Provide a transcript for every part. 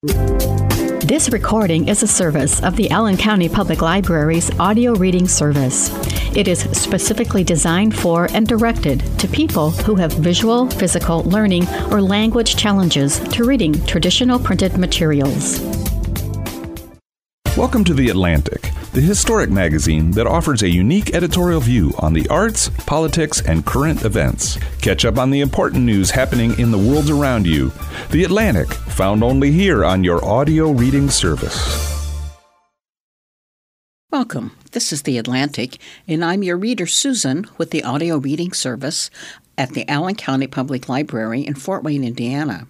This recording is a service of the Allen County Public Library's audio reading service. It is specifically designed for and directed to people who have visual, physical, learning, or language challenges to reading traditional printed materials. Welcome to The Atlantic, the historic magazine that offers a unique editorial view on the arts, politics, and current events. Catch up on the important news happening in the world around you. The Atlantic, found only here on your audio reading service. Welcome. This is The Atlantic, and I'm your reader, Susan, with the audio reading service at the Allen County Public Library in Fort Wayne, Indiana.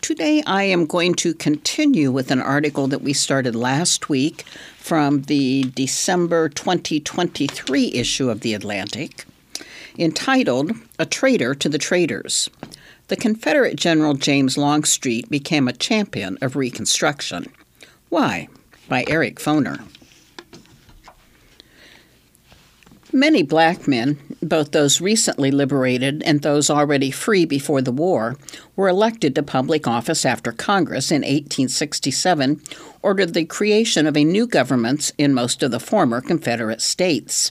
Today, I am going to continue with an article that we started last week from the December 2023 issue of The Atlantic, entitled A Traitor to the Traitors. The Confederate General James Longstreet became a champion of Reconstruction. Why? By Eric Foner. Many black men, both those recently liberated and those already free before the war, were elected to public office after Congress in 1867 ordered the creation of a new government in most of the former Confederate states.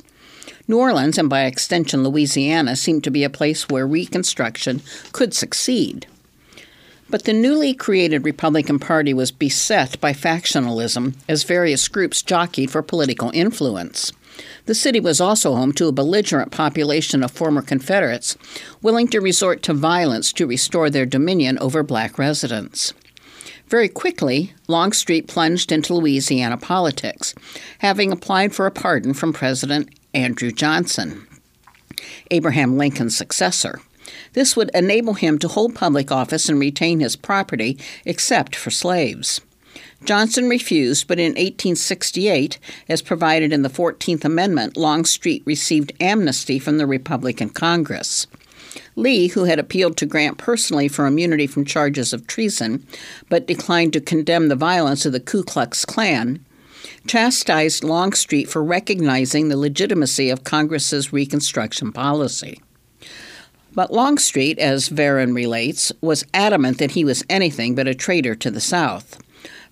New Orleans, and by extension Louisiana, seemed to be a place where Reconstruction could succeed. But the newly created Republican Party was beset by factionalism as various groups jockeyed for political influence. The city was also home to a belligerent population of former Confederates willing to resort to violence to restore their dominion over black residents. Very quickly, Longstreet plunged into Louisiana politics, having applied for a pardon from President Andrew Johnson, Abraham Lincoln's successor. This would enable him to hold public office and retain his property except for slaves. Johnson refused, but in 1868, as provided in the 14th Amendment, Longstreet received amnesty from the Republican Congress. Lee, who had appealed to Grant personally for immunity from charges of treason, but declined to condemn the violence of the Ku Klux Klan, chastised Longstreet for recognizing the legitimacy of Congress's Reconstruction policy. But Longstreet, as Varon relates, was adamant that he was anything but a traitor to the South.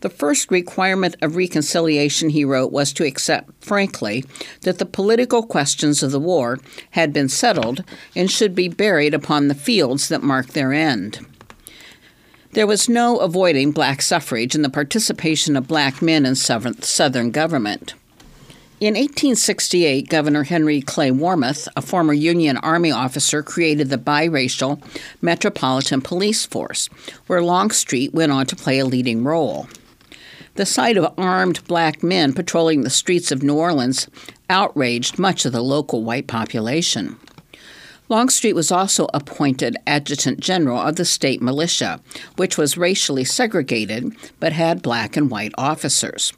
The first requirement of reconciliation, he wrote, was to accept frankly that the political questions of the war had been settled and should be buried upon the fields that marked their end. There was no avoiding black suffrage and the participation of black men in Southern government. In 1868, Governor Henry Clay Warmoth, a former Union Army officer, created the biracial Metropolitan Police Force, where Longstreet went on to play a leading role. The sight of armed black men patrolling the streets of New Orleans outraged much of the local white population. Longstreet was also appointed adjutant general of the state militia, which was racially segregated but had black and white officers.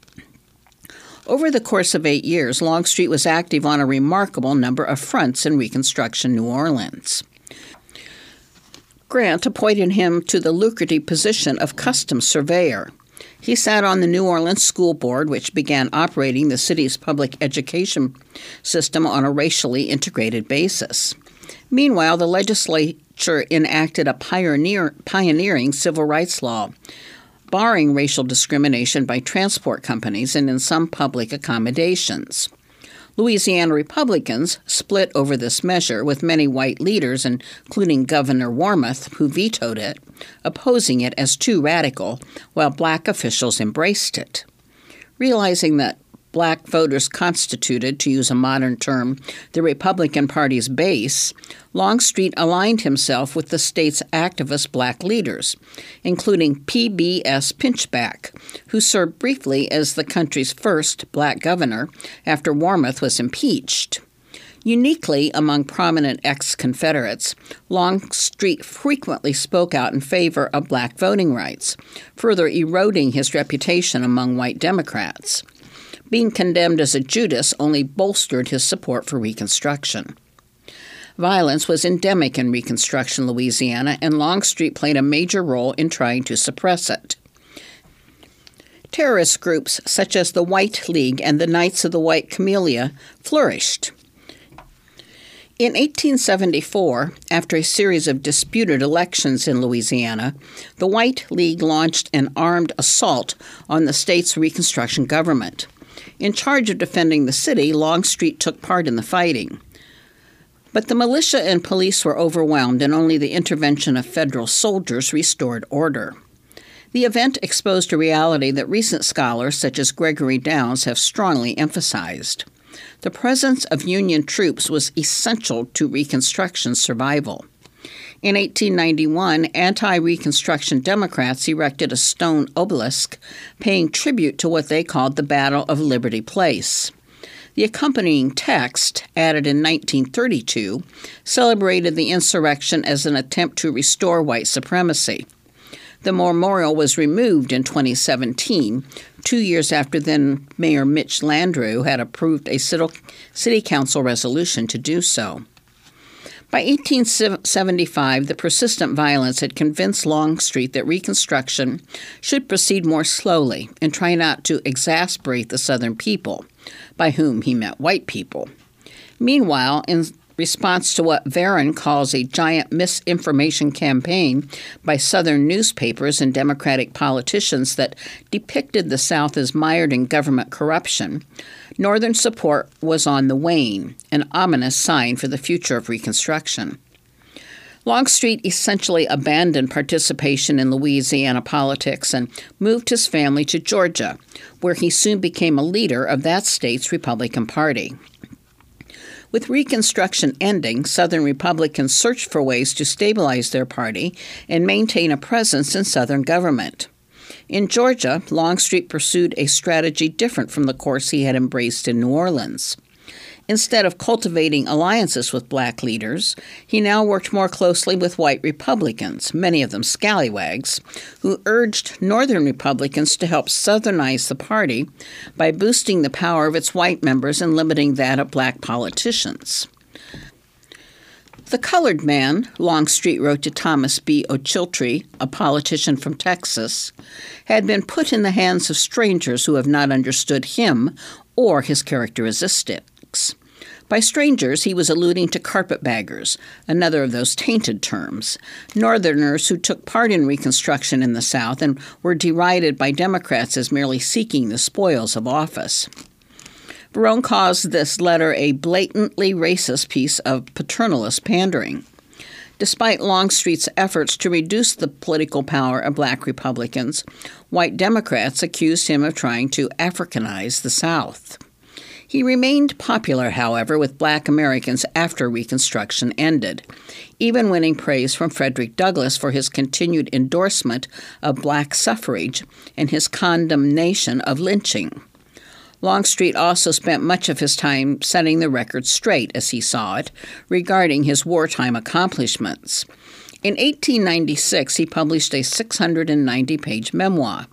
Over the course of eight years, Longstreet was active on a remarkable number of fronts in Reconstruction New Orleans. Grant appointed him to the lucrative position of customs surveyor. He sat on the New Orleans School Board, which began operating the city's public education system on a racially integrated basis. Meanwhile, the legislature enacted a pioneer, pioneering civil rights law, barring racial discrimination by transport companies and in some public accommodations. Louisiana Republicans split over this measure, with many white leaders, including Governor Warmoth, who vetoed it, opposing it as too radical, while black officials embraced it. Realizing that black voters constituted, to use a modern term, the Republican Party's base, Longstreet aligned himself with the state's activist black leaders, including P.B.S. Pinchback, who served briefly as the country's first black governor after Warmoth was impeached. Uniquely among prominent ex Confederates, Longstreet frequently spoke out in favor of black voting rights, further eroding his reputation among white Democrats. Being condemned as a Judas only bolstered his support for Reconstruction. Violence was endemic in Reconstruction Louisiana, and Longstreet played a major role in trying to suppress it. Terrorist groups such as the White League and the Knights of the White Camellia flourished. In 1874, after a series of disputed elections in Louisiana, the White League launched an armed assault on the state's Reconstruction government. In charge of defending the city, Longstreet took part in the fighting. But the militia and police were overwhelmed, and only the intervention of federal soldiers restored order. The event exposed a reality that recent scholars, such as Gregory Downs, have strongly emphasized. The presence of Union troops was essential to Reconstruction's survival. In 1891, anti Reconstruction Democrats erected a stone obelisk paying tribute to what they called the Battle of Liberty Place. The accompanying text, added in 1932, celebrated the insurrection as an attempt to restore white supremacy. The memorial was removed in 2017, two years after then Mayor Mitch Landrieu had approved a city council resolution to do so. By 1875, the persistent violence had convinced Longstreet that Reconstruction should proceed more slowly and try not to exasperate the Southern people, by whom he meant white people. Meanwhile, in response to what Varon calls a giant misinformation campaign by Southern newspapers and Democratic politicians that depicted the South as mired in government corruption, Northern support was on the wane, an ominous sign for the future of Reconstruction. Longstreet essentially abandoned participation in Louisiana politics and moved his family to Georgia, where he soon became a leader of that state's Republican Party. With Reconstruction ending, Southern Republicans searched for ways to stabilize their party and maintain a presence in Southern government. In Georgia, Longstreet pursued a strategy different from the course he had embraced in New Orleans. Instead of cultivating alliances with black leaders, he now worked more closely with white Republicans, many of them scallywags, who urged Northern Republicans to help Southernize the party by boosting the power of its white members and limiting that of black politicians. The colored man, Longstreet wrote to Thomas B. Ochiltree, a politician from Texas, had been put in the hands of strangers who have not understood him or his characteristics. By strangers, he was alluding to carpetbaggers, another of those tainted terms, Northerners who took part in Reconstruction in the South and were derided by Democrats as merely seeking the spoils of office. Varon calls this letter a blatantly racist piece of paternalist pandering. Despite Longstreet's efforts to reduce the political power of black Republicans, white Democrats accused him of trying to Africanize the South. He remained popular, however, with black Americans after Reconstruction ended, even winning praise from Frederick Douglass for his continued endorsement of black suffrage and his condemnation of lynching. Longstreet also spent much of his time setting the record straight, as he saw it, regarding his wartime accomplishments. In 1896, he published a 690 page memoir,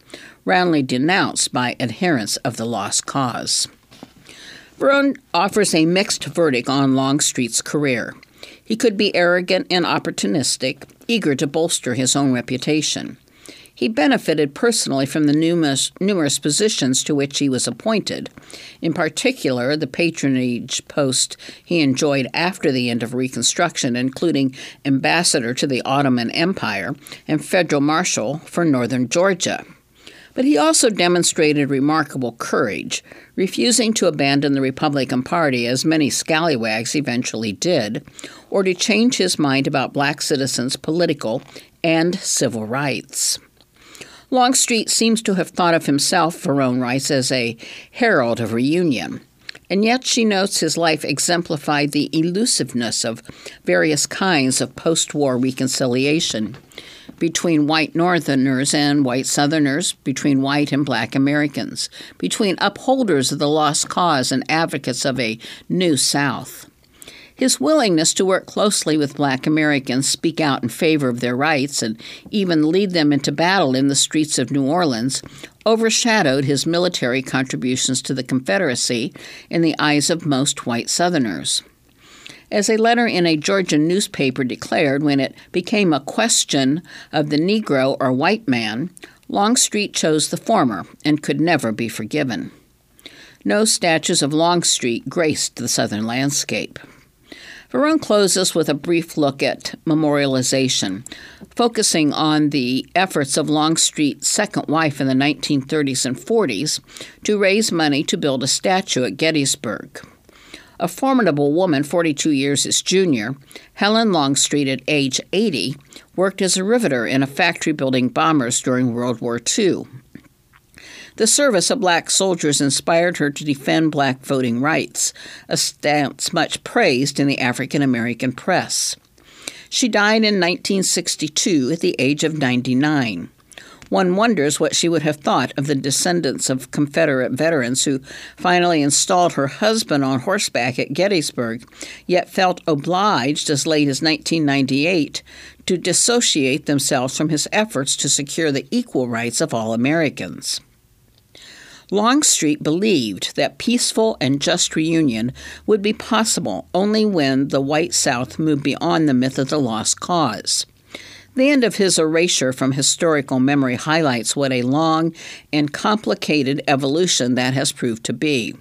roundly denounced by adherents of the Lost Cause. Varon offers a mixed verdict on Longstreet's career. He could be arrogant and opportunistic, eager to bolster his own reputation. He benefited personally from the numerous, numerous positions to which he was appointed, in particular, the patronage post he enjoyed after the end of Reconstruction, including ambassador to the Ottoman Empire and federal marshal for northern Georgia. But he also demonstrated remarkable courage, refusing to abandon the Republican Party, as many scallywags eventually did, or to change his mind about black citizens' political and civil rights. Longstreet seems to have thought of himself, Varon writes, as a herald of reunion. And yet she notes his life exemplified the elusiveness of various kinds of post war reconciliation between white Northerners and white Southerners, between white and black Americans, between upholders of the lost cause and advocates of a new South. His willingness to work closely with black Americans, speak out in favor of their rights, and even lead them into battle in the streets of New Orleans overshadowed his military contributions to the Confederacy in the eyes of most white Southerners. As a letter in a Georgian newspaper declared when it became a question of the Negro or white man, Longstreet chose the former and could never be forgiven. No statues of Longstreet graced the southern landscape. Varon closes with a brief look at memorialization, focusing on the efforts of Longstreet's second wife in the 1930s and 40s to raise money to build a statue at Gettysburg. A formidable woman, 42 years his junior, Helen Longstreet, at age 80, worked as a riveter in a factory building bombers during World War II. The service of black soldiers inspired her to defend black voting rights, a stance much praised in the African American press. She died in 1962 at the age of 99. One wonders what she would have thought of the descendants of Confederate veterans who finally installed her husband on horseback at Gettysburg, yet felt obliged as late as 1998 to dissociate themselves from his efforts to secure the equal rights of all Americans. Longstreet believed that peaceful and just reunion would be possible only when the white South moved beyond the myth of the lost cause. The end of his erasure from historical memory highlights what a long and complicated evolution that has proved to be.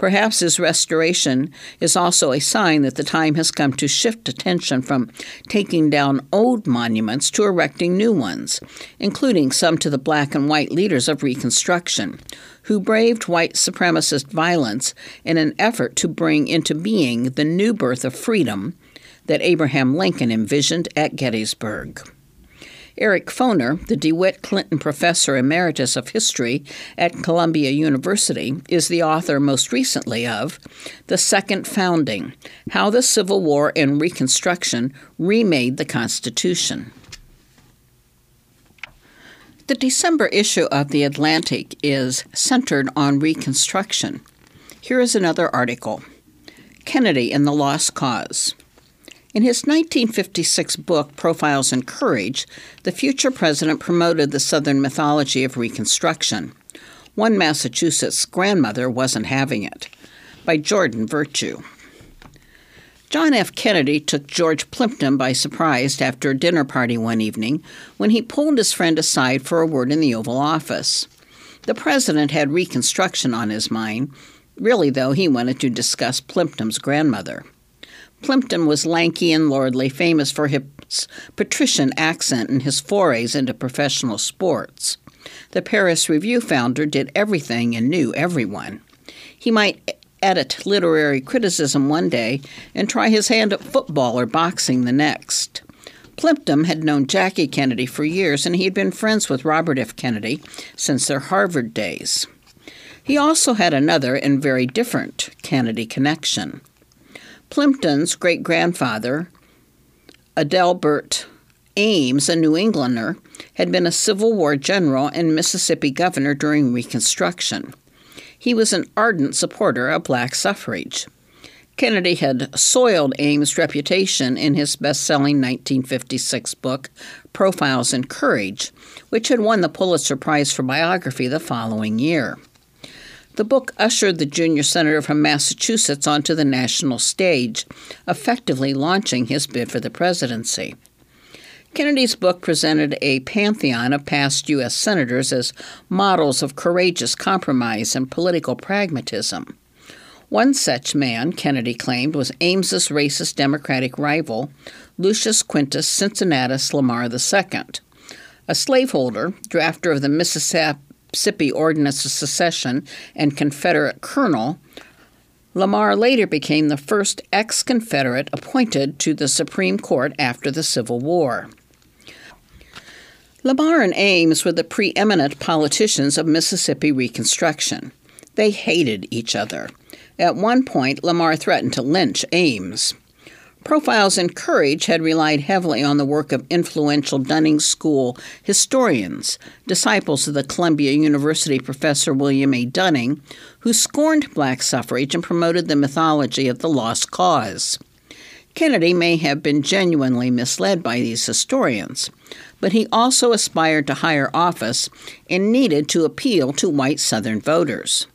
Perhaps his restoration is also a sign that the time has come to shift attention from taking down old monuments to erecting new ones, including some to the black and white leaders of Reconstruction, who braved white supremacist violence in an effort to bring into being the new birth of freedom that Abraham Lincoln envisioned at Gettysburg. Eric Foner, the DeWitt Clinton Professor Emeritus of History at Columbia University, is the author most recently of The Second Founding How the Civil War and Reconstruction Remade the Constitution. The December issue of The Atlantic is centered on Reconstruction. Here is another article Kennedy and the Lost Cause. In his 1956 book, Profiles in Courage, the future president promoted the Southern mythology of Reconstruction. One Massachusetts grandmother wasn't having it. By Jordan Virtue. John F. Kennedy took George Plimpton by surprise after a dinner party one evening when he pulled his friend aside for a word in the Oval Office. The president had Reconstruction on his mind. Really, though, he wanted to discuss Plimpton's grandmother. Plimpton was lanky and lordly, famous for his patrician accent and his forays into professional sports. The Paris Review founder did everything and knew everyone. He might edit literary criticism one day and try his hand at football or boxing the next. Plimpton had known Jackie Kennedy for years, and he had been friends with Robert F. Kennedy since their Harvard days. He also had another and very different Kennedy connection. Plimpton's great grandfather, Adelbert Ames, a New Englander, had been a Civil War general and Mississippi governor during Reconstruction. He was an ardent supporter of black suffrage. Kennedy had soiled Ames' reputation in his best selling 1956 book, Profiles in Courage, which had won the Pulitzer Prize for Biography the following year. The book ushered the junior senator from Massachusetts onto the national stage, effectively launching his bid for the presidency. Kennedy's book presented a pantheon of past U.S. senators as models of courageous compromise and political pragmatism. One such man, Kennedy claimed, was Ames's racist Democratic rival, Lucius Quintus Cincinnatus Lamar II. A slaveholder, drafter of the Mississippi Mississippi Ordinance of Secession and Confederate colonel, Lamar later became the first ex Confederate appointed to the Supreme Court after the Civil War. Lamar and Ames were the preeminent politicians of Mississippi Reconstruction. They hated each other. At one point, Lamar threatened to lynch Ames. Profiles in Courage had relied heavily on the work of influential Dunning School historians, disciples of the Columbia University professor William A. Dunning, who scorned black suffrage and promoted the mythology of the lost cause. Kennedy may have been genuinely misled by these historians, but he also aspired to higher office and needed to appeal to white Southern voters.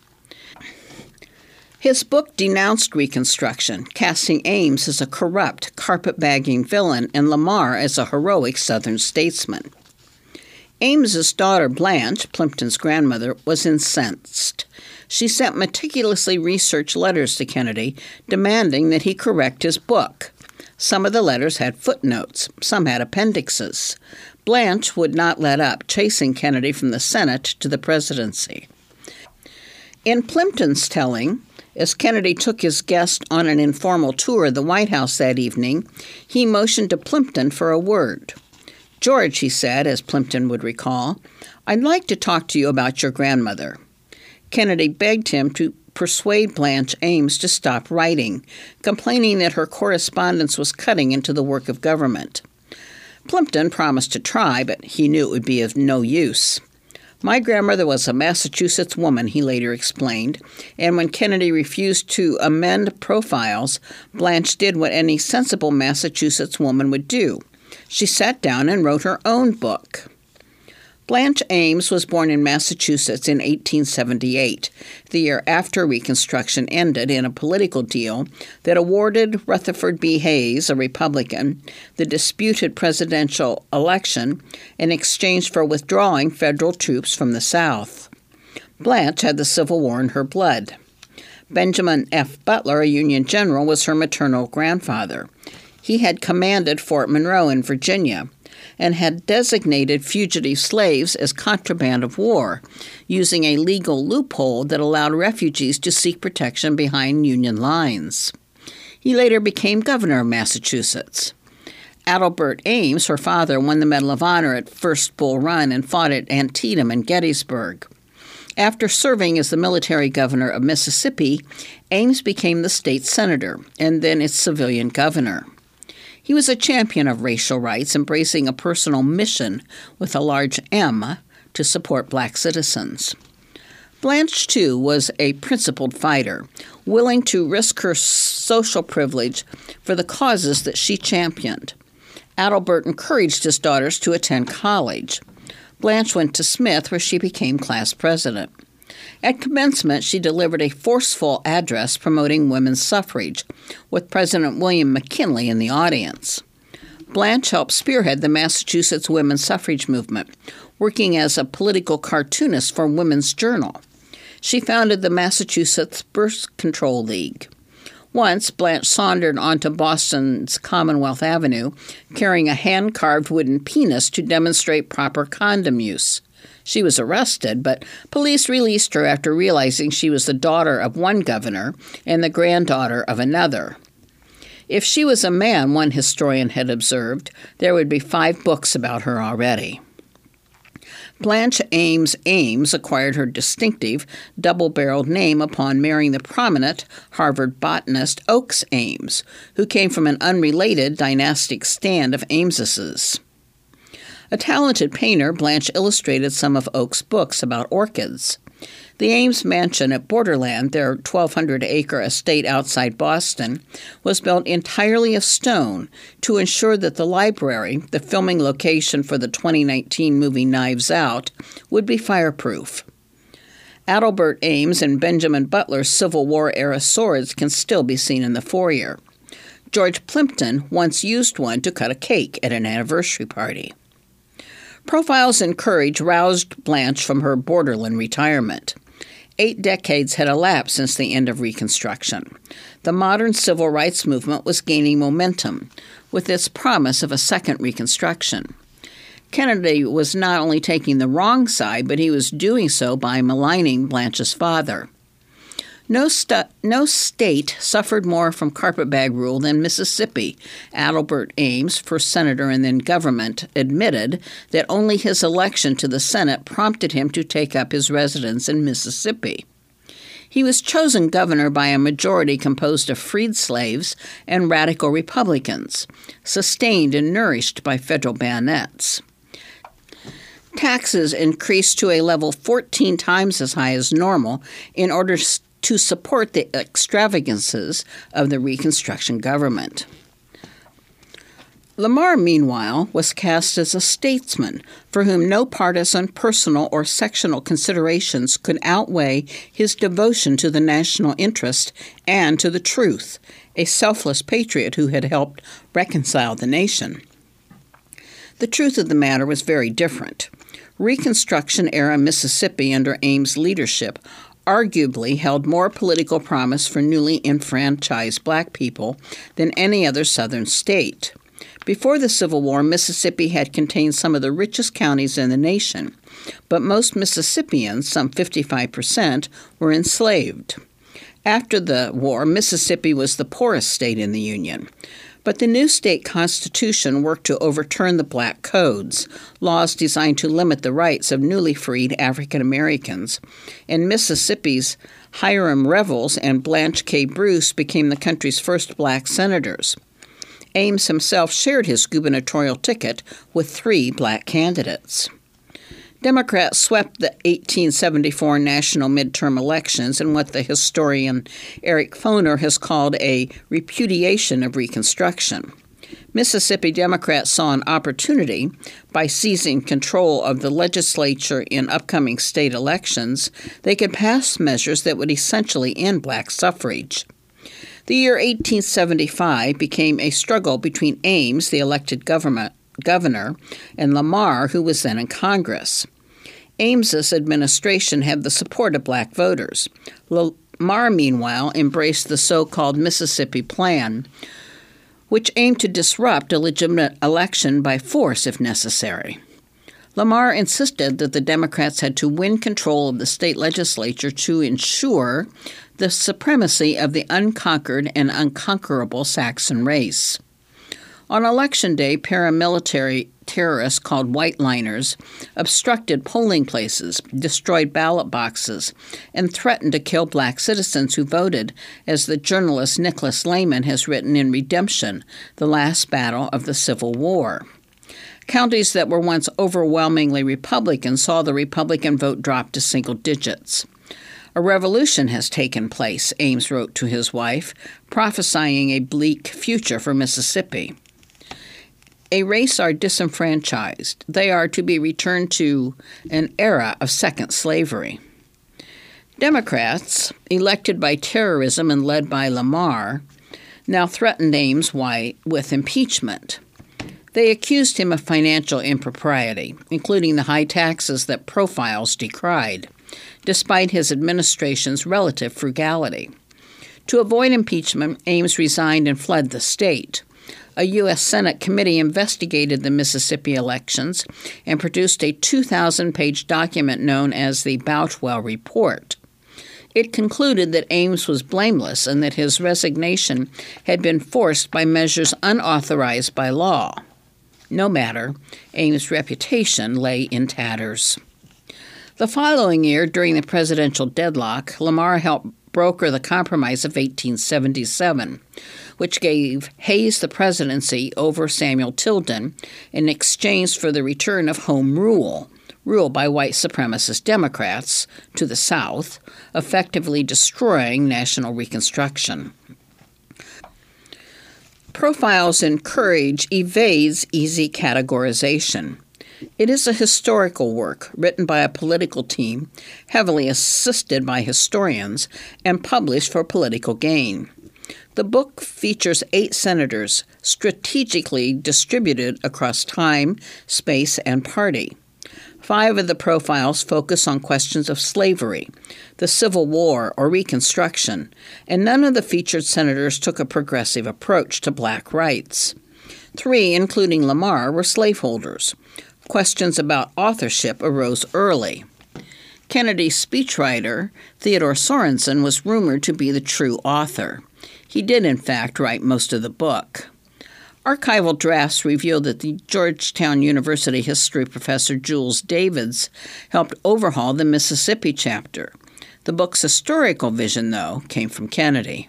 His book denounced Reconstruction, casting Ames as a corrupt, carpetbagging villain and Lamar as a heroic Southern statesman. Ames's daughter Blanche, Plimpton's grandmother, was incensed. She sent meticulously researched letters to Kennedy demanding that he correct his book. Some of the letters had footnotes, some had appendixes. Blanche would not let up, chasing Kennedy from the Senate to the presidency. In Plimpton's telling, as Kennedy took his guest on an informal tour of the White House that evening, he motioned to Plimpton for a word. George, he said, as Plimpton would recall, I'd like to talk to you about your grandmother. Kennedy begged him to persuade Blanche Ames to stop writing, complaining that her correspondence was cutting into the work of government. Plimpton promised to try, but he knew it would be of no use. My grandmother was a Massachusetts woman, he later explained, and when Kennedy refused to amend profiles, Blanche did what any sensible Massachusetts woman would do. She sat down and wrote her own book. Blanche Ames was born in Massachusetts in 1878, the year after Reconstruction ended in a political deal that awarded Rutherford B. Hayes, a Republican, the disputed presidential election in exchange for withdrawing federal troops from the South. Blanche had the Civil War in her blood. Benjamin F. Butler, a Union general, was her maternal grandfather. He had commanded Fort Monroe in Virginia and had designated fugitive slaves as contraband of war, using a legal loophole that allowed refugees to seek protection behind Union lines. He later became governor of Massachusetts. Adelbert Ames, her father, won the Medal of Honor at First Bull Run and fought at Antietam and Gettysburg. After serving as the military governor of Mississippi, Ames became the state senator and then its civilian governor. He was a champion of racial rights, embracing a personal mission with a large M to support black citizens. Blanche, too, was a principled fighter, willing to risk her social privilege for the causes that she championed. Adelbert encouraged his daughters to attend college. Blanche went to Smith, where she became class president. At commencement, she delivered a forceful address promoting women's suffrage, with President William McKinley in the audience. Blanche helped spearhead the Massachusetts women's suffrage movement, working as a political cartoonist for Women's Journal. She founded the Massachusetts Birth Control League. Once, Blanche sauntered onto Boston's Commonwealth Avenue carrying a hand carved wooden penis to demonstrate proper condom use. She was arrested, but police released her after realizing she was the daughter of one governor and the granddaughter of another. If she was a man, one historian had observed, there would be five books about her already. Blanche Ames Ames acquired her distinctive double barreled name upon marrying the prominent Harvard botanist Oakes Ames, who came from an unrelated dynastic stand of Ameses. A talented painter, Blanche illustrated some of Oakes' books about orchids. The Ames Mansion at Borderland, their 1,200 acre estate outside Boston, was built entirely of stone to ensure that the library, the filming location for the 2019 movie Knives Out, would be fireproof. Adelbert Ames and Benjamin Butler's Civil War era swords can still be seen in the foyer. George Plimpton once used one to cut a cake at an anniversary party. Profiles in Courage roused Blanche from her borderland retirement. Eight decades had elapsed since the end of Reconstruction. The modern civil rights movement was gaining momentum, with its promise of a second Reconstruction. Kennedy was not only taking the wrong side, but he was doing so by maligning Blanche's father. No, stu- no state suffered more from carpetbag rule than Mississippi. Adelbert Ames, first senator and then government, admitted that only his election to the Senate prompted him to take up his residence in Mississippi. He was chosen governor by a majority composed of freed slaves and radical Republicans, sustained and nourished by federal bayonets. Taxes increased to a level 14 times as high as normal in order to support the extravagances of the Reconstruction government. Lamar, meanwhile, was cast as a statesman for whom no partisan, personal, or sectional considerations could outweigh his devotion to the national interest and to the truth, a selfless patriot who had helped reconcile the nation. The truth of the matter was very different. Reconstruction era Mississippi under Ames' leadership arguably held more political promise for newly enfranchised black people than any other southern state. Before the Civil War, Mississippi had contained some of the richest counties in the nation, but most Mississippians, some 55%, were enslaved. After the war, Mississippi was the poorest state in the Union. But the new state constitution worked to overturn the black codes, laws designed to limit the rights of newly freed African Americans. And Mississippi's Hiram Revels and Blanche K. Bruce became the country's first black senators. Ames himself shared his gubernatorial ticket with three black candidates. Democrats swept the 1874 national midterm elections in what the historian Eric Foner has called a repudiation of Reconstruction. Mississippi Democrats saw an opportunity by seizing control of the legislature in upcoming state elections, they could pass measures that would essentially end black suffrage. The year 1875 became a struggle between Ames, the elected government, governor, and Lamar, who was then in Congress. Ames's administration had the support of black voters. Lamar, meanwhile, embraced the so called Mississippi Plan, which aimed to disrupt a legitimate election by force if necessary. Lamar insisted that the Democrats had to win control of the state legislature to ensure the supremacy of the unconquered and unconquerable Saxon race. On election day, paramilitary terrorists called whiteliners obstructed polling places, destroyed ballot boxes, and threatened to kill black citizens who voted, as the journalist Nicholas Lemann has written in Redemption, the last battle of the Civil War. Counties that were once overwhelmingly Republican saw the Republican vote drop to single digits. A revolution has taken place, Ames wrote to his wife, prophesying a bleak future for Mississippi. A race are disenfranchised. They are to be returned to an era of second slavery. Democrats, elected by terrorism and led by Lamar, now threatened Ames White with impeachment. They accused him of financial impropriety, including the high taxes that profiles decried despite his administration's relative frugality. To avoid impeachment, Ames resigned and fled the state. A U.S. Senate committee investigated the Mississippi elections and produced a 2,000 page document known as the Boutwell Report. It concluded that Ames was blameless and that his resignation had been forced by measures unauthorized by law. No matter, Ames' reputation lay in tatters. The following year, during the presidential deadlock, Lamar helped broker the Compromise of 1877, which gave Hayes the presidency over Samuel Tilden in exchange for the return of Home Rule, rule by white supremacist Democrats, to the South, effectively destroying national Reconstruction. Profiles in Courage evades easy categorization. It is a historical work written by a political team, heavily assisted by historians, and published for political gain. The book features eight senators strategically distributed across time, space, and party. Five of the profiles focus on questions of slavery, the Civil War, or Reconstruction, and none of the featured senators took a progressive approach to black rights. Three, including Lamar, were slaveholders. Questions about authorship arose early. Kennedy's speechwriter, Theodore Sorensen, was rumored to be the true author. He did, in fact, write most of the book. Archival drafts reveal that the Georgetown University history professor Jules Davids helped overhaul the Mississippi chapter. The book's historical vision, though, came from Kennedy.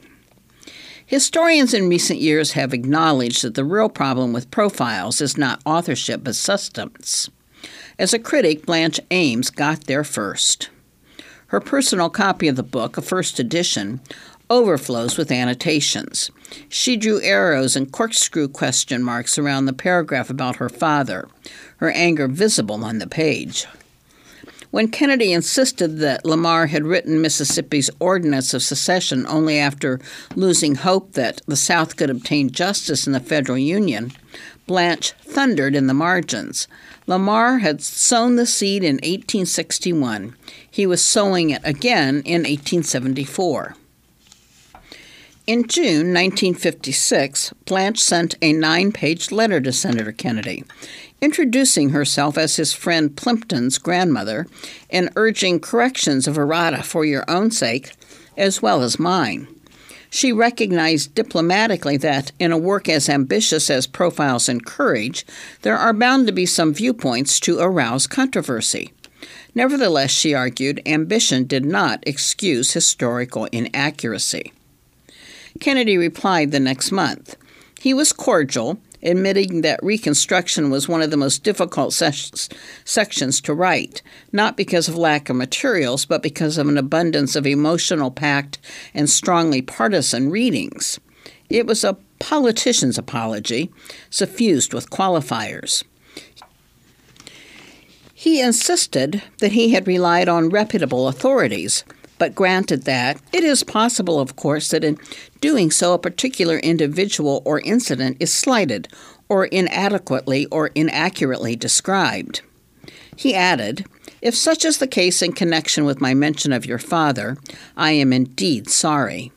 Historians in recent years have acknowledged that the real problem with profiles is not authorship but substance. As a critic, Blanche Ames got there first. Her personal copy of the book, a first edition, overflows with annotations. She drew arrows and corkscrew question marks around the paragraph about her father, her anger visible on the page. When Kennedy insisted that Lamar had written Mississippi's Ordinance of Secession only after losing hope that the South could obtain justice in the federal union, Blanche thundered in the margins. Lamar had sown the seed in 1861. He was sowing it again in 1874. In June 1956, Blanche sent a nine page letter to Senator Kennedy, introducing herself as his friend Plimpton's grandmother and urging corrections of errata for your own sake as well as mine. She recognized diplomatically that, in a work as ambitious as Profiles in Courage, there are bound to be some viewpoints to arouse controversy. Nevertheless, she argued, ambition did not excuse historical inaccuracy. Kennedy replied the next month. He was cordial, admitting that Reconstruction was one of the most difficult ses- sections to write, not because of lack of materials, but because of an abundance of emotional packed and strongly partisan readings. It was a politician's apology, suffused with qualifiers. He insisted that he had relied on reputable authorities, but granted that, it is possible, of course, that in doing so a particular individual or incident is slighted or inadequately or inaccurately described. He added, If such is the case in connection with my mention of your father, I am indeed sorry.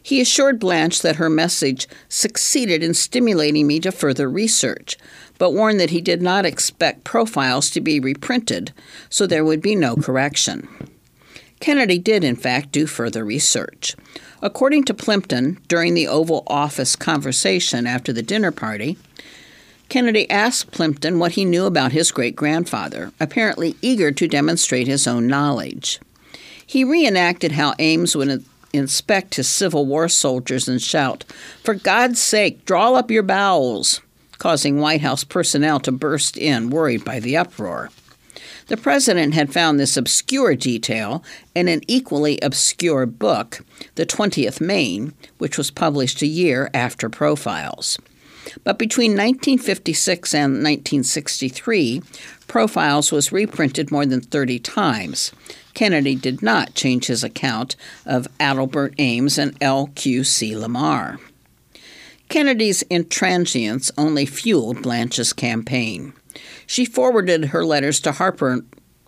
He assured Blanche that her message succeeded in stimulating me to further research, but warned that he did not expect profiles to be reprinted, so there would be no correction. Kennedy did, in fact, do further research. According to Plimpton, during the Oval Office conversation after the dinner party, Kennedy asked Plimpton what he knew about his great grandfather, apparently eager to demonstrate his own knowledge. He reenacted how Ames would inspect his Civil War soldiers and shout, For God's sake, draw up your bowels, causing White House personnel to burst in, worried by the uproar. The president had found this obscure detail in an equally obscure book, The 20th Maine, which was published a year after Profiles. But between 1956 and 1963, Profiles was reprinted more than 30 times. Kennedy did not change his account of Adelbert Ames and L.Q.C. Lamar. Kennedy's intransience only fueled Blanche's campaign. She forwarded her letters to Harper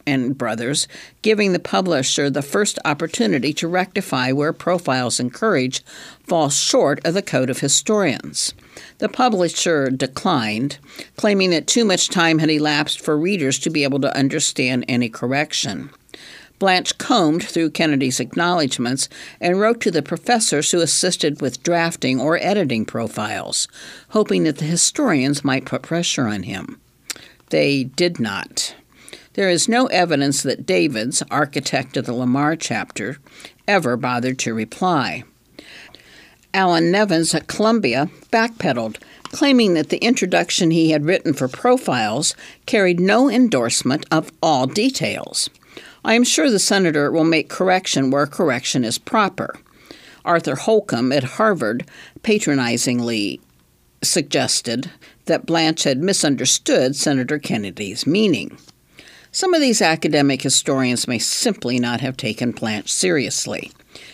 and Brothers, giving the publisher the first opportunity to rectify where Profiles in Courage falls short of the Code of Historians. The publisher declined, claiming that too much time had elapsed for readers to be able to understand any correction. Blanche combed through Kennedy's acknowledgments and wrote to the professors who assisted with drafting or editing profiles, hoping that the historians might put pressure on him. They did not. There is no evidence that Davids, architect of the Lamar chapter, ever bothered to reply. Allan Nevins at Columbia backpedaled, claiming that the introduction he had written for profiles carried no endorsement of all details. I am sure the senator will make correction where correction is proper. Arthur Holcombe at Harvard patronizingly suggested that Blanche had misunderstood Senator Kennedy's meaning. Some of these academic historians may simply not have taken Blanche seriously.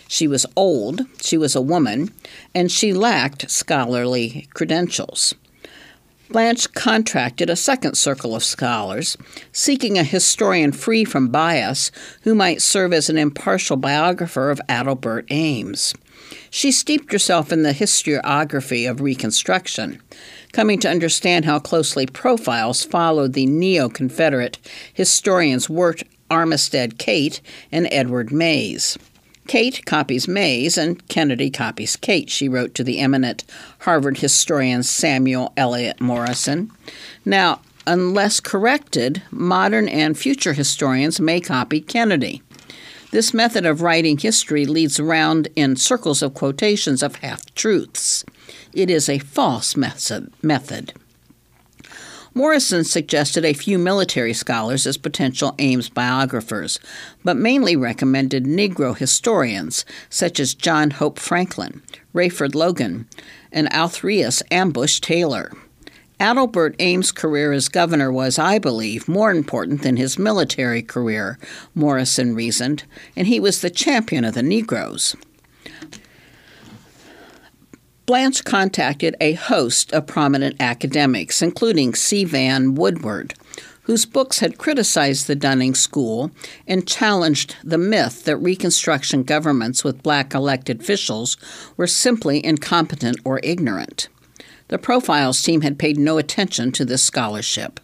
She was old, she was a woman, and she lacked scholarly credentials. Blanche contracted a second circle of scholars, seeking a historian free from bias who might serve as an impartial biographer of Adelbert Ames. She steeped herself in the historiography of Reconstruction, coming to understand how closely profiles followed the neo Confederate historians Wirt Armistead Cate and Edward Mayes. Cate copies Mayes and Kennedy copies Cate, she wrote to the eminent Harvard historian Samuel Eliot Morison. Now, unless corrected, modern and future historians may copy Kennedy. This method of writing history leads around in circles of quotations of half truths. It is a false method. Morison suggested a few military scholars as potential Ames biographers, but mainly recommended Negro historians such as John Hope Franklin, Rayford Logan, and Alrutheus Ambush Taylor. Adelbert Ames' career as governor was, I believe, more important than his military career, Morison reasoned, and he was the champion of the Negroes. Blanche contacted a host of prominent academics, including C. Vann Woodward, whose books had criticized the Dunning School and challenged the myth that Reconstruction governments with black elected officials were simply incompetent or ignorant. The Profiles team had paid no attention to this scholarship.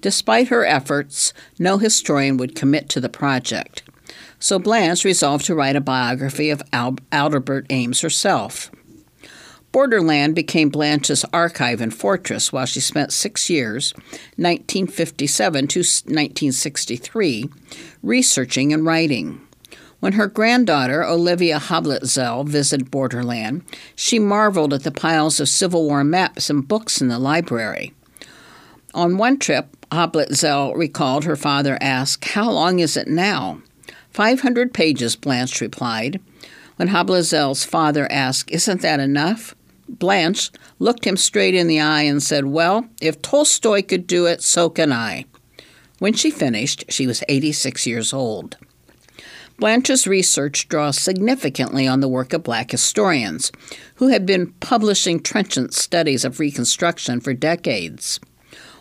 Despite her efforts, no historian would commit to the project. So Blanche resolved to write a biography of Al- Adelbert Ames herself. Borderland became Blanche's archive and fortress while she spent six years, 1957 to 1963, researching and writing. When her granddaughter, Olivia Habletzel, visited Borderland, she marveled at the piles of Civil War maps and books in the library. On one trip, Habletzel recalled her father asked, How long is it now? Five hundred pages, Blanche replied. When Habletzel's father asked, Isn't that enough? Blanche looked him straight in the eye and said, Well, if Tolstoy could do it, so can I. When she finished, she was 86 years old. Blanche's research draws significantly on the work of black historians, who had been publishing trenchant studies of Reconstruction for decades.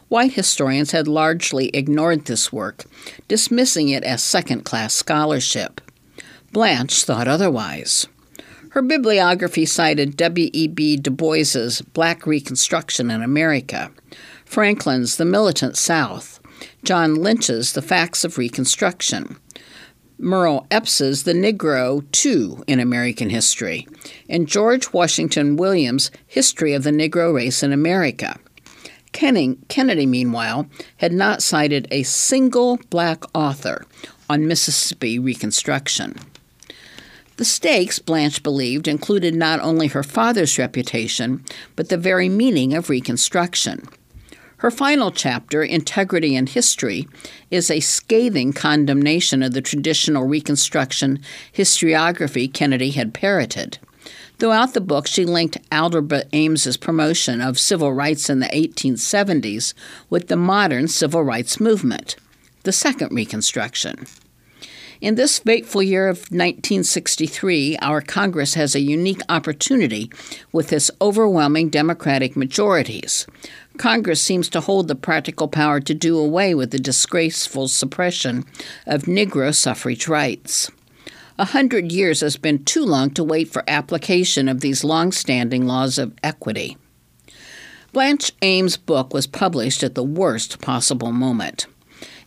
White historians had largely ignored this work, dismissing it as second class scholarship. Blanche thought otherwise. Her bibliography cited W.E.B. Du Bois's Black Reconstruction in America, Franklin's The Militant South, John Lynch's The Facts of Reconstruction, Merle Eppse's The Negro, Too, in American History, and George Washington Williams' History of the Negro Race in America. Kennedy, meanwhile, had not cited a single black author on Mississippi Reconstruction. The stakes, Blanche believed, included not only her father's reputation, but the very meaning of Reconstruction. Her final chapter, Integrity and History, is a scathing condemnation of the traditional Reconstruction historiography Kennedy had parroted. Throughout the book, she linked Adelbert Ames's promotion of civil rights in the 1870s with the modern civil rights movement, the Second Reconstruction. In this fateful year of 1963, our Congress has a unique opportunity with its overwhelming Democratic majorities. Congress seems to hold the practical power to do away with the disgraceful suppression of Negro suffrage rights. A hundred years has been too long to wait for application of these long-standing laws of equity. Blanche Ames' book was published at the worst possible moment.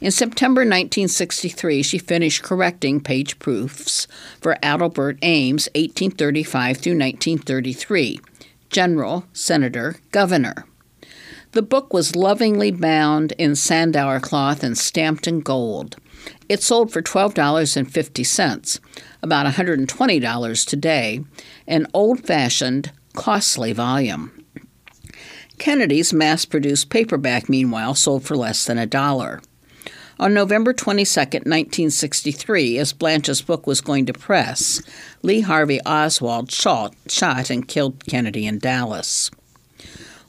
In September 1963, she finished correcting page proofs for Adelbert Ames, 1835 through 1933, General, Senator, Governor. The book was lovingly bound in Sandower cloth and stamped in gold. It sold for $12.50, about $120 today, an old fashioned, costly volume. Kennedy's mass produced paperback, meanwhile, sold for less than a dollar. On November 22, 1963, as Blanche's book was going to press, Lee Harvey Oswald shot, shot and killed Kennedy in Dallas.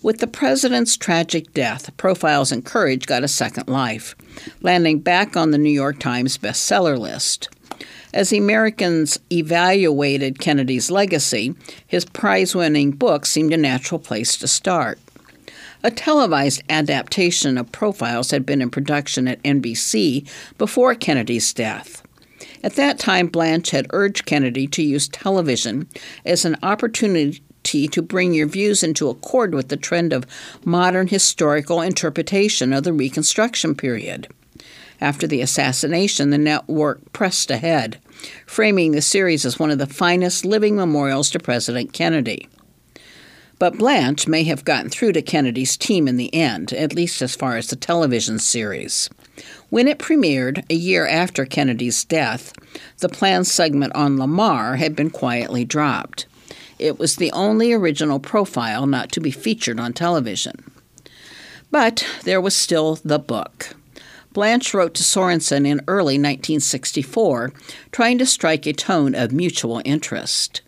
With the president's tragic death, Profiles in Courage got a second life, landing back on the New York Times bestseller list. As Americans evaluated Kennedy's legacy, his prize winning book seemed a natural place to start. A televised adaptation of Profiles had been in production at NBC before Kennedy's death. At that time, Blanche had urged Kennedy to use television as an opportunity to bring your views into accord with the trend of modern historical interpretation of the Reconstruction period. After the assassination, the network pressed ahead, framing the series as one of the finest living memorials to President Kennedy. But Blanche may have gotten through to Kennedy's team in the end, at least as far as the television series. When it premiered, a year after Kennedy's death, the planned segment on Lamar had been quietly dropped. It was the only original profile not to be featured on television. But there was still the book. Blanche wrote to Sorensen in early 1964, trying to strike a tone of mutual interest.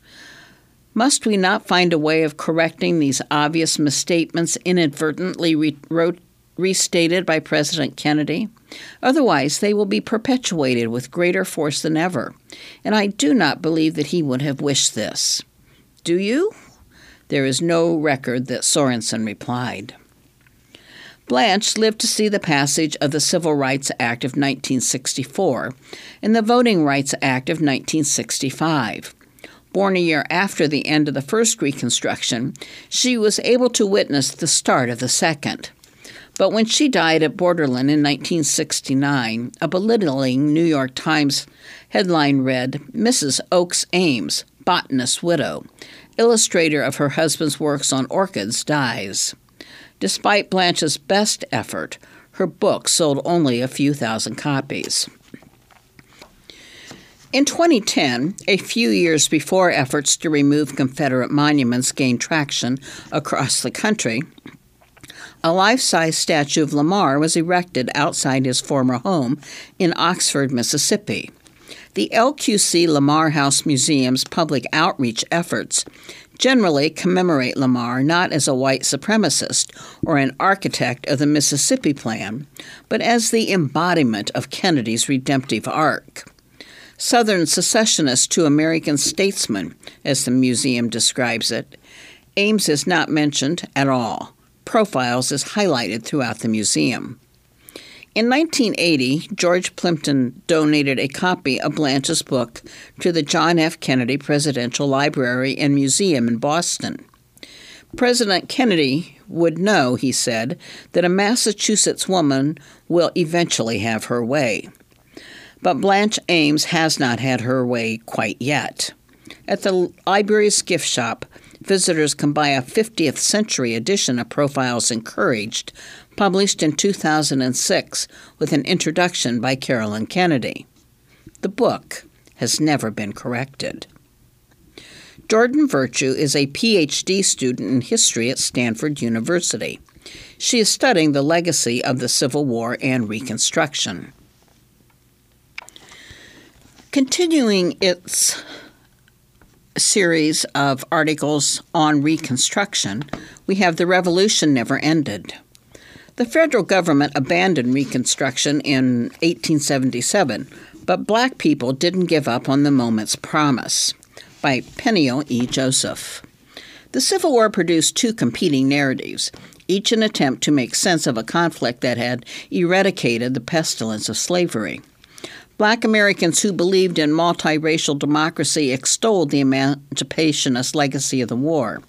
Must we not find a way of correcting these obvious misstatements inadvertently re- wrote, restated by President Kennedy? Otherwise, they will be perpetuated with greater force than ever, and I do not believe that he would have wished this. Do you? There is no record that Sorensen replied. Blanche lived to see the passage of the Civil Rights Act of 1964 and the Voting Rights Act of 1965. Born a year after the end of the first Reconstruction, she was able to witness the start of the second. But when she died at Borderland in 1969, a belittling New York Times headline read Mrs. Oakes Ames, botanist's widow, illustrator of her husband's works on orchids, dies. Despite Blanche's best effort, her book sold only a few thousand copies. In 2010, a few years before efforts to remove Confederate monuments gained traction across the country, a life size statue of Lamar was erected outside his former home in Oxford, Mississippi. The LQC Lamar House Museum's public outreach efforts generally commemorate Lamar not as a white supremacist or an architect of the Mississippi Plan, but as the embodiment of Kennedy's redemptive arc. Southern secessionist to American statesman, as the museum describes it, Ames is not mentioned at all. Profiles is highlighted throughout the museum. In 1980, George Plimpton donated a copy of Blanche's book to the John F. Kennedy Presidential Library and Museum in Boston. President Kennedy would know, he said, that a Massachusetts woman will eventually have her way. But Blanche Ames has not had her way quite yet. At the library's gift shop, visitors can buy a 50th century edition of Profiles in Courage published in 2006 with an introduction by Caroline Kennedy. The book has never been corrected. Jordan Virtue is a PhD student in history at Stanford University. She is studying the legacy of the Civil War and Reconstruction. Continuing its series of articles on Reconstruction, we have The Revolution Never Ended. The federal government abandoned Reconstruction in 1877, but black people didn't give up on the moment's promise. By Peniel E. Joseph. The Civil War produced two competing narratives, each an attempt to make sense of a conflict that had eradicated the pestilence of slavery. Black Americans who believed in multiracial democracy extolled the emancipationist legacy of the war.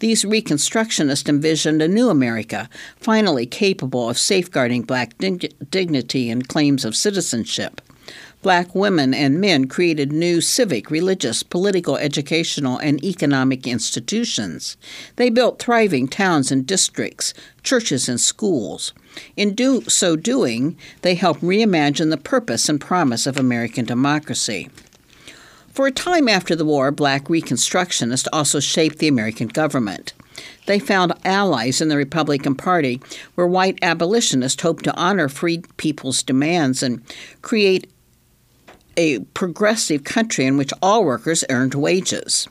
These Reconstructionists envisioned a new America, finally capable of safeguarding black dig- dignity and claims of citizenship. Black women and men created new civic, religious, political, educational, and economic institutions. They built thriving towns and districts, churches and schools. In do, so doing, they helped reimagine the purpose and promise of American democracy. For a time after the war, black Reconstructionists also shaped the American government. They found allies in the Republican Party, where white abolitionists hoped to honor freed people's demands and create a progressive country in which all workers earned wages.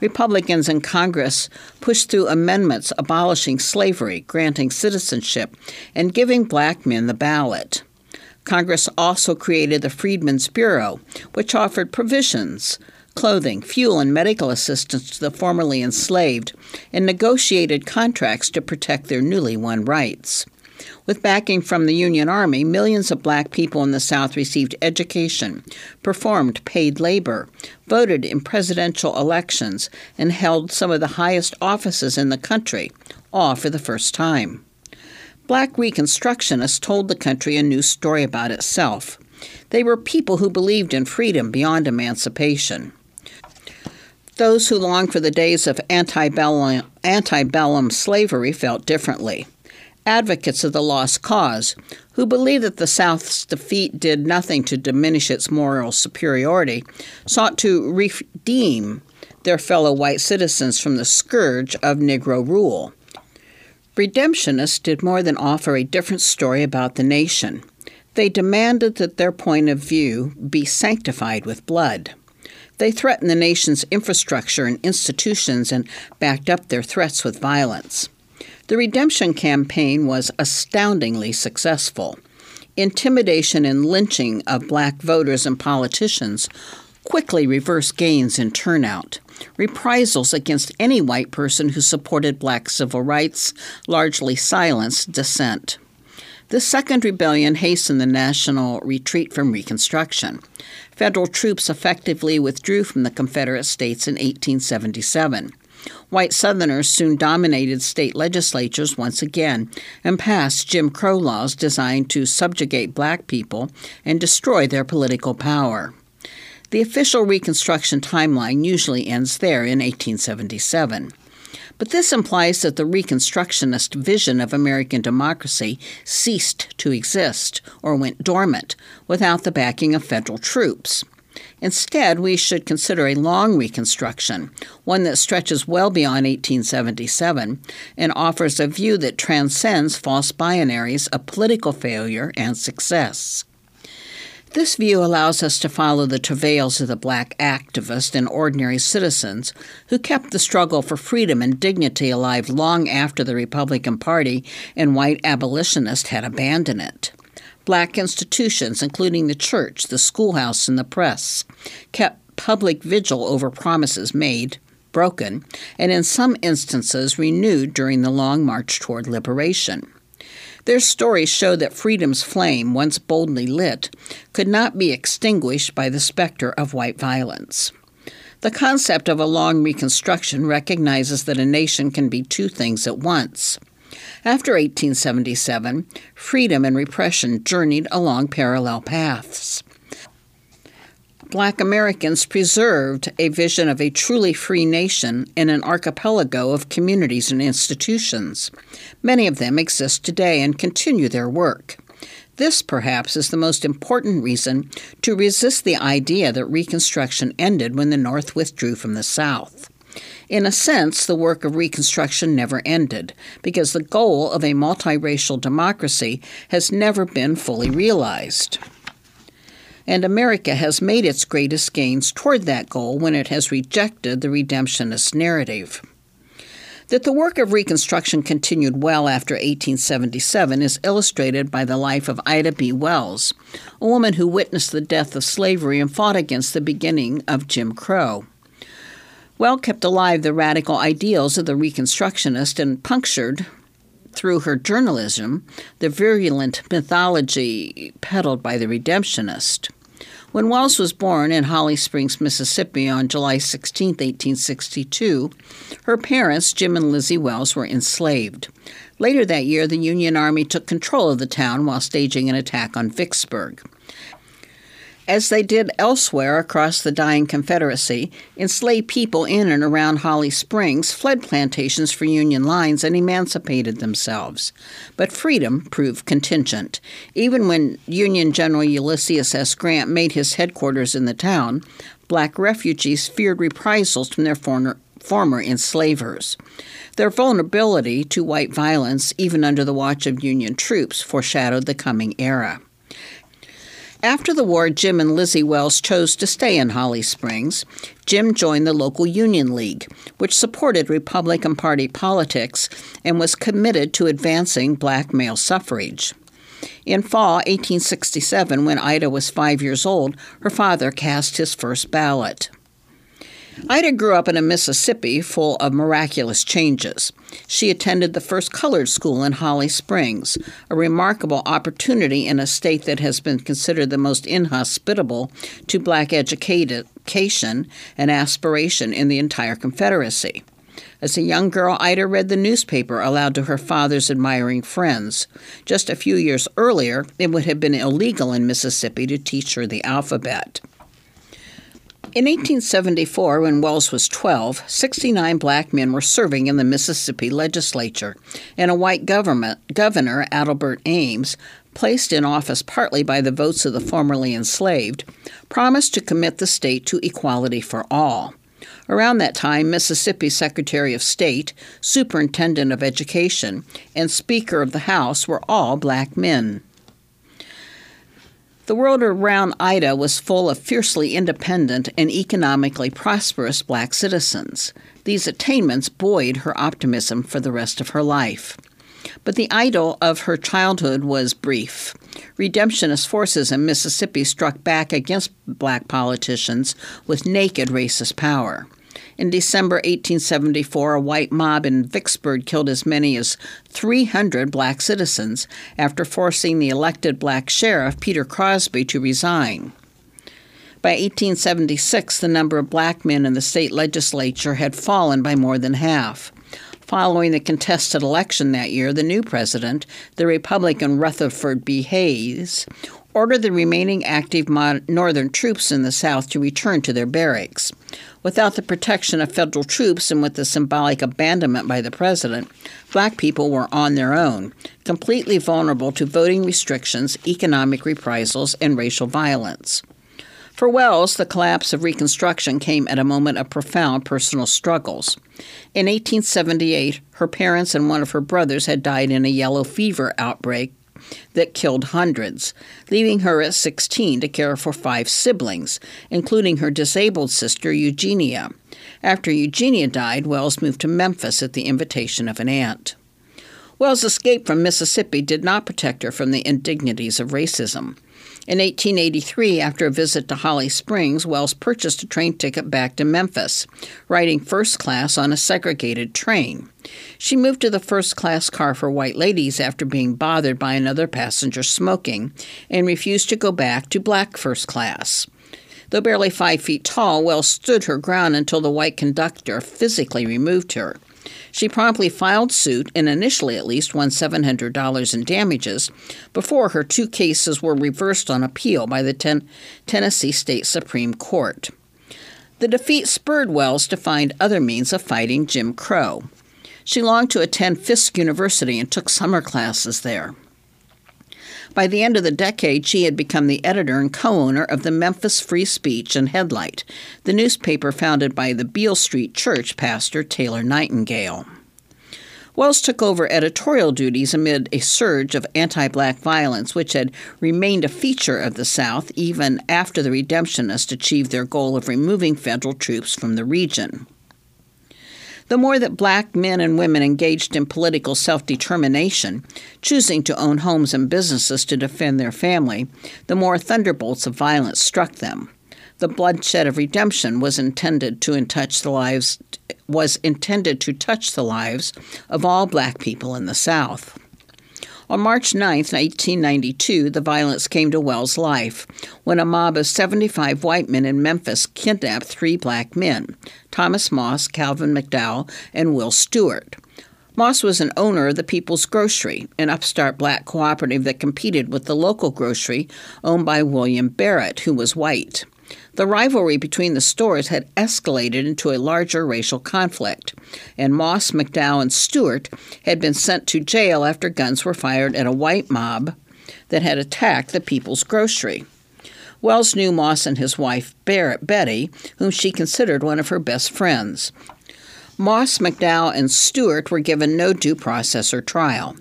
Republicans in Congress pushed through amendments abolishing slavery, granting citizenship, and giving black men the ballot. Congress also created the Freedmen's Bureau, which offered provisions, clothing, fuel, and medical assistance to the formerly enslaved, and negotiated contracts to protect their newly won rights. With backing from the Union Army, millions of black people in the South received education, performed paid labor, voted in presidential elections, and held some of the highest offices in the country, all for the first time. Black Reconstructionists told the country a new story about itself. They were people who believed in freedom beyond emancipation. Those who longed for the days of antebellum, antebellum slavery felt differently. Advocates of the lost cause, who believed that the South's defeat did nothing to diminish its moral superiority, sought to redeem their fellow white citizens from the scourge of Negro rule. Redemptionists did more than offer a different story about the nation. They demanded that their point of view be sanctified with blood. They threatened the nation's infrastructure and institutions and backed up their threats with violence. The redemption campaign was astoundingly successful. Intimidation and lynching of black voters and politicians quickly reversed gains in turnout. Reprisals against any white person who supported black civil rights largely silenced dissent. The Second Rebellion hastened the national retreat from Reconstruction. Federal troops effectively withdrew from the Confederate States in 1877. White Southerners soon dominated state legislatures once again and passed Jim Crow laws designed to subjugate black people and destroy their political power. The official Reconstruction timeline usually ends there in 1877. But this implies that the Reconstructionist vision of American democracy ceased to exist or went dormant without the backing of federal troops. Instead, we should consider a long Reconstruction, one that stretches well beyond 1877 and offers a view that transcends false binaries of political failure and success. This view allows us to follow the travails of the black activists and ordinary citizens who kept the struggle for freedom and dignity alive long after the Republican Party and white abolitionists had abandoned it. Black institutions, including the church, the schoolhouse, and the press, kept public vigil over promises made, broken, and in some instances renewed during the long march toward liberation. Their stories show that freedom's flame, once boldly lit, could not be extinguished by the specter of white violence. The concept of a long reconstruction recognizes that a nation can be two things at once. After 1877, freedom and repression journeyed along parallel paths. Black Americans preserved a vision of a truly free nation in an archipelago of communities and institutions. Many of them exist today and continue their work. This, perhaps, is the most important reason to resist the idea that Reconstruction ended when the North withdrew from the South. In a sense, the work of Reconstruction never ended, because the goal of a multiracial democracy has never been fully realized and America has made its greatest gains toward that goal when it has rejected the redemptionist narrative. That the work of Reconstruction continued well after 1877 is illustrated by the life of Ida B. Wells, a woman who witnessed the death of slavery and fought against the beginning of Jim Crow. Well kept alive the radical ideals of the Reconstructionist and punctured, through her journalism, the virulent mythology peddled by the Redemptionist. When Wells was born in Holly Springs, Mississippi on July 16, 1862, her parents, Jim and Lizzie Wells, were enslaved. Later that year, the Union Army took control of the town while staging an attack on Vicksburg. As they did elsewhere across the dying Confederacy, enslaved people in and around Holly Springs fled plantations for Union lines and emancipated themselves. But freedom proved contingent. Even when Union General Ulysses S. Grant made his headquarters in the town, black refugees feared reprisals from their former, former enslavers. Their vulnerability to white violence, even under the watch of Union troops, foreshadowed the coming era. After the war, Jim and Lizzie Wells chose to stay in Holly Springs. Jim joined the local Union League, which supported Republican Party politics and was committed to advancing black male suffrage. In fall 1867, when Ida was five years old, her father cast his first ballot. Ida grew up in a Mississippi full of miraculous changes. She attended the first colored school in Holly Springs, a remarkable opportunity in a state that has been considered the most inhospitable to black education and aspiration in the entire Confederacy. As a young girl, Ida read the newspaper aloud to her father's admiring friends. Just a few years earlier, it would have been illegal in Mississippi to teach her the alphabet. In 1874, when Wells was 12, 69 black men were serving in the Mississippi legislature, and a white government, governor, Adelbert Ames, placed in office partly by the votes of the formerly enslaved, promised to commit the state to equality for all. Around that time, Mississippi Secretary of State, Superintendent of Education, and Speaker of the House were all black men. The world around Ida was full of fiercely independent and economically prosperous black citizens. These attainments buoyed her optimism for the rest of her life. But the idyll of her childhood was brief. Redemptionist forces in Mississippi struck back against black politicians with naked racist power. In December 1874, a white mob in Vicksburg killed as many as 300 black citizens after forcing the elected black sheriff, Peter Crosby, to resign. By 1876, the number of black men in the state legislature had fallen by more than half. Following the contested election that year, the new president, the Republican Rutherford B. Hayes, ordered the remaining active Northern troops in the South to return to their barracks. Without the protection of federal troops and with the symbolic abandonment by the president, black people were on their own, completely vulnerable to voting restrictions, economic reprisals, and racial violence. For Wells, the collapse of Reconstruction came at a moment of profound personal struggles. In 1878, her parents and one of her brothers had died in a yellow fever outbreak that killed hundreds, leaving her at 16 to care for five siblings, including her disabled sister Eugenia. After Eugenia died, Wells moved to Memphis at the invitation of an aunt. Wells' escape from Mississippi did not protect her from the indignities of racism. In 1883, after a visit to Holly Springs, Wells purchased a train ticket back to Memphis, riding first class on a segregated train. She moved to the first class car for white ladies after being bothered by another passenger smoking and refused to go back to black first class. Though barely five feet tall, Wells stood her ground until the white conductor physically removed her. She promptly filed suit and initially at least won $700 in damages before her two cases were reversed on appeal by the ten- Tennessee State Supreme Court. The defeat spurred Wells to find other means of fighting Jim Crow. She longed to attend Fisk University and took summer classes there. By the end of the decade, she had become the editor and co owner of the Memphis Free Speech and Headlight, the newspaper founded by the Beale Street Church pastor Taylor Nightingale. Wells took over editorial duties amid a surge of anti black violence, which had remained a feature of the South even after the Redemptionists achieved their goal of removing federal troops from the region. The more that black men and women engaged in political self determination, choosing to own homes and businesses to defend their family, the more thunderbolts of violence struck them. The bloodshed of redemption was intended to touch the lives was intended to touch the lives of all black people in the South. On March 9, 1892, the violence came to Wells' life when a mob of 75 white men in Memphis kidnapped three black men Thomas Moss, Calvin McDowell, and Will Stewart. Moss was an owner of the People's Grocery, an upstart black cooperative that competed with the local grocery owned by William Barrett, who was white. The rivalry between the stores had escalated into a larger racial conflict, and Moss, McDowell, and Stewart had been sent to jail after guns were fired at a white mob that had attacked the People's Grocery. Wells knew Moss and his wife, Barrett, Betty, whom she considered one of her best friends. Moss, McDowell, and Stewart were given no due process or trial.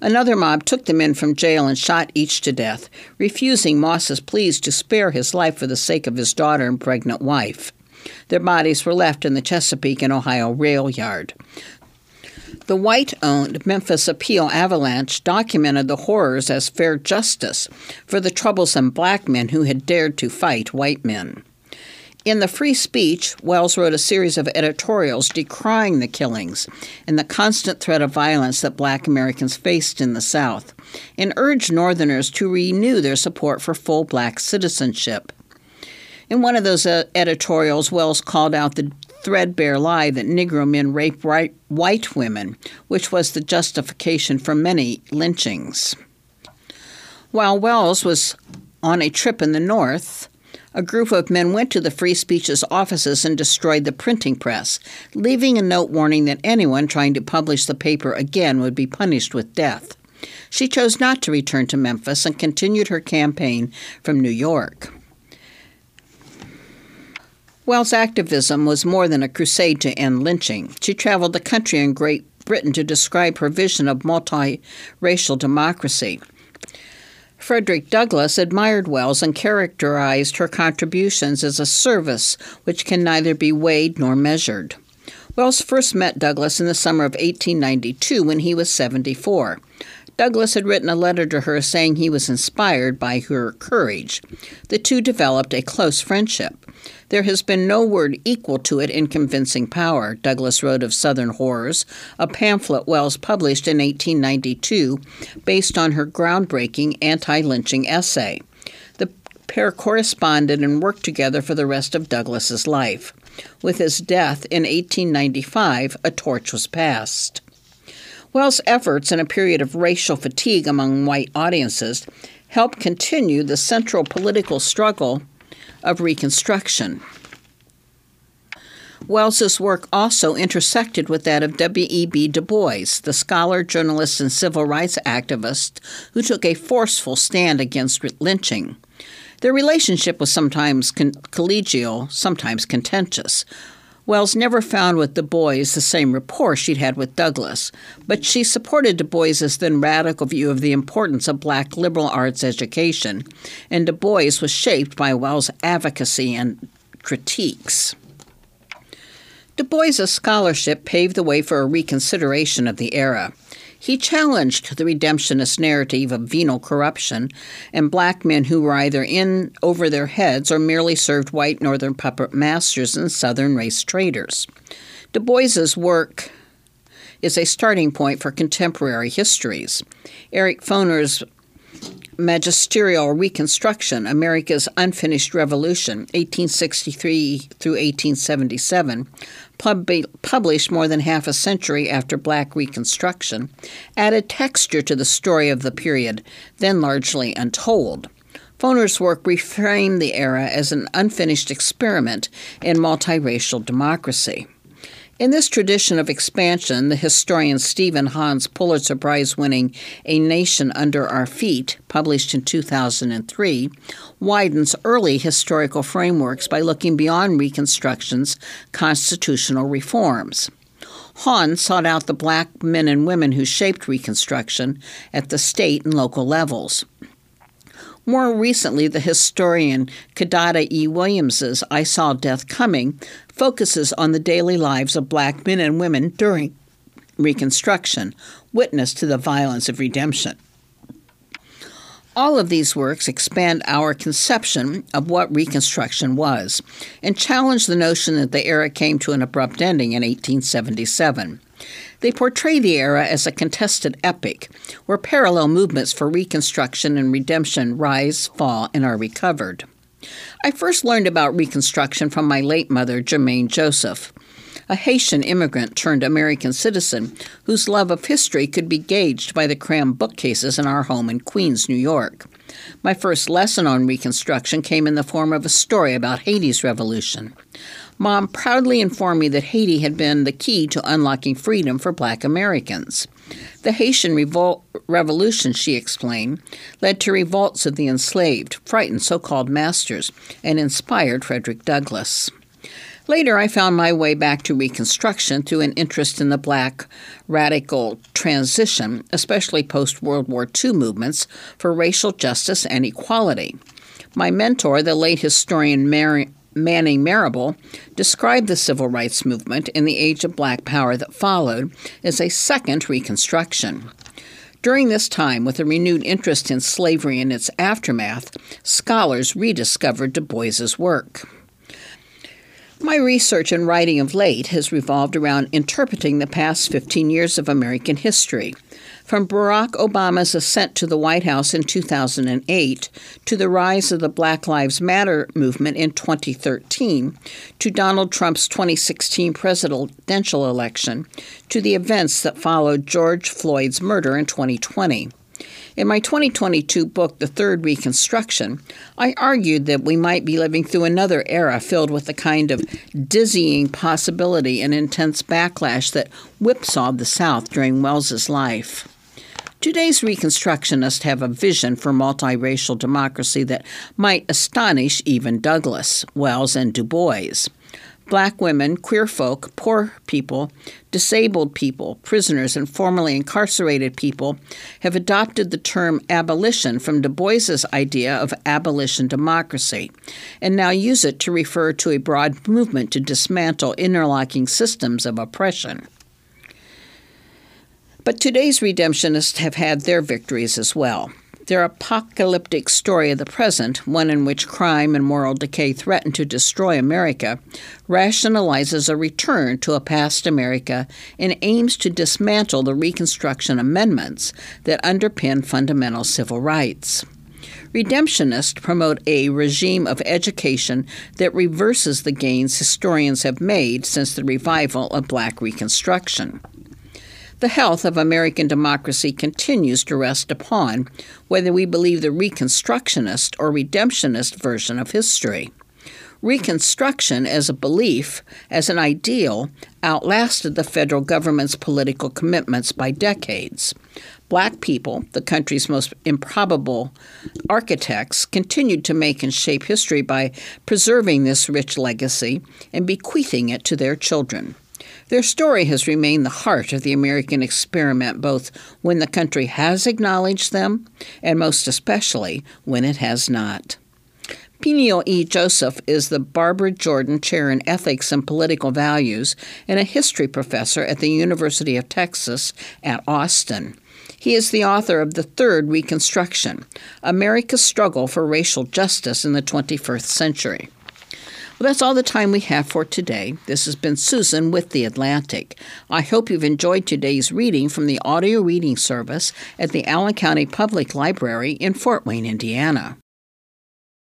Another mob took the men from jail and shot each to death, refusing Moss's pleas to spare his life for the sake of his daughter and pregnant wife. Their bodies were left in the Chesapeake and Ohio rail yard. The white owned Memphis Appeal Avalanche documented the horrors as fair justice for the troublesome black men who had dared to fight white men. In the Free Speech, Wells wrote a series of editorials decrying the killings and the constant threat of violence that black Americans faced in the South, and urged Northerners to renew their support for full black citizenship. In one of those uh, editorials, Wells called out the threadbare lie that Negro men rape white women, which was the justification for many lynchings. While Wells was on a trip in the North, a group of men went to the Free Speech's offices and destroyed the printing press, leaving a note warning that anyone trying to publish the paper again would be punished with death. She chose not to return to Memphis and continued her campaign from New York. Wells' activism was more than a crusade to end lynching. She traveled the country and Great Britain to describe her vision of multiracial democracy. Frederick Douglass admired Wells and characterized her contributions as a service which can neither be weighed nor measured. Wells first met Douglass in the summer of 1892 when he was 74. Douglass had written a letter to her saying he was inspired by her courage. The two developed a close friendship. There has been no word equal to it in convincing power, Douglass wrote of Southern Horrors, a pamphlet Wells published in 1892 based on her groundbreaking anti lynching essay. The pair corresponded and worked together for the rest of Douglass's life. With his death in 1895, a torch was passed. Wells' efforts in a period of racial fatigue among white audiences helped continue the central political struggle of Reconstruction. Wells's work also intersected with that of W.E.B. Du Bois, the scholar, journalist, and civil rights activist who took a forceful stand against lynching. Their relationship was sometimes collegial, sometimes contentious. Wells never found with Du Bois the same rapport she'd had with Douglass, but she supported Du Bois's then radical view of the importance of black liberal arts education, and Du Bois was shaped by Wells' advocacy and critiques. Du Bois's scholarship paved the way for a reconsideration of the era. He challenged the redemptionist narrative of venal corruption and black men who were either in over their heads or merely served white northern puppet masters and southern race traders. Du Bois's work is a starting point for contemporary histories. Eric Foner's Magisterial Reconstruction, America's Unfinished Revolution, 1863 through 1877, pub- published more than half a century after Black Reconstruction, added texture to the story of the period, then largely untold. Foner's work reframed the era as an unfinished experiment in multiracial democracy. In this tradition of expansion, the historian Steven Hahn's Pulitzer Prize winning A Nation Under Our Feet, published in 2003, widens early historical frameworks by looking beyond Reconstruction's constitutional reforms. Hahn sought out the black men and women who shaped Reconstruction at the state and local levels. More recently, the historian Kidada E. Williams's I Saw Death Coming focuses on the daily lives of black men and women during Reconstruction, witness to the violence of redemption. All of these works expand our conception of what Reconstruction was and challenge the notion that the era came to an abrupt ending in 1877. They portray the era as a contested epic, where parallel movements for reconstruction and redemption rise, fall, and are recovered. I first learned about Reconstruction from my late mother, Germaine Joseph, a Haitian immigrant turned American citizen whose love of history could be gauged by the crammed bookcases in our home in Queens, New York. My first lesson on Reconstruction came in the form of a story about Haiti's revolution. Mom proudly informed me that Haiti had been the key to unlocking freedom for black Americans. The Haitian Revol- Revolution, she explained, led to revolts of the enslaved, frightened so called masters, and inspired Frederick Douglass. Later, I found my way back to Reconstruction through an interest in the black radical transition, especially post World War II movements for racial justice and equality. My mentor, the late historian Mary, Manning Marable described the civil rights movement in the age of black power that followed as a second Reconstruction. During this time, with a renewed interest in slavery and its aftermath, scholars rediscovered Du Bois's work. My research and writing of late has revolved around interpreting the past 15 years of American history from Barack Obama's ascent to the White House in 2008 to the rise of the Black Lives Matter movement in 2013 to Donald Trump's 2016 presidential election to the events that followed George Floyd's murder in 2020. In my 2022 book, The Third Reconstruction, I argued that we might be living through another era filled with the kind of dizzying possibility and intense backlash that whipsawed the South during Wells's life. Today's Reconstructionists have a vision for multiracial democracy that might astonish even Douglass, Wells, and Du Bois. Black women, queer folk, poor people, disabled people, prisoners, and formerly incarcerated people have adopted the term abolition from Du Bois's idea of abolition democracy and now use it to refer to a broad movement to dismantle interlocking systems of oppression. But today's redemptionists have had their victories as well. Their apocalyptic story of the present, one in which crime and moral decay threaten to destroy America, rationalizes a return to a past America and aims to dismantle the Reconstruction amendments that underpin fundamental civil rights. Redemptionists promote a regime of education that reverses the gains historians have made since the revival of black Reconstruction. The health of American democracy continues to rest upon whether we believe the Reconstructionist or Redemptionist version of history. Reconstruction as a belief, as an ideal, outlasted the federal government's political commitments by decades. Black people, the country's most improbable architects, continued to make and shape history by preserving this rich legacy and bequeathing it to their children. Their story has remained the heart of the American experiment, both when the country has acknowledged them and most especially when it has not. Peniel E. Joseph is the Barbara Jordan Chair in Ethics and Political Values and a history professor at the University of Texas at Austin. He is the author of The Third Reconstruction America's Struggle for Racial Justice in the 21st Century. Well, that's all the time we have for today. This has been Susan with The Atlantic. I hope you've enjoyed today's reading from the audio reading service at the Allen County Public Library in Fort Wayne, Indiana.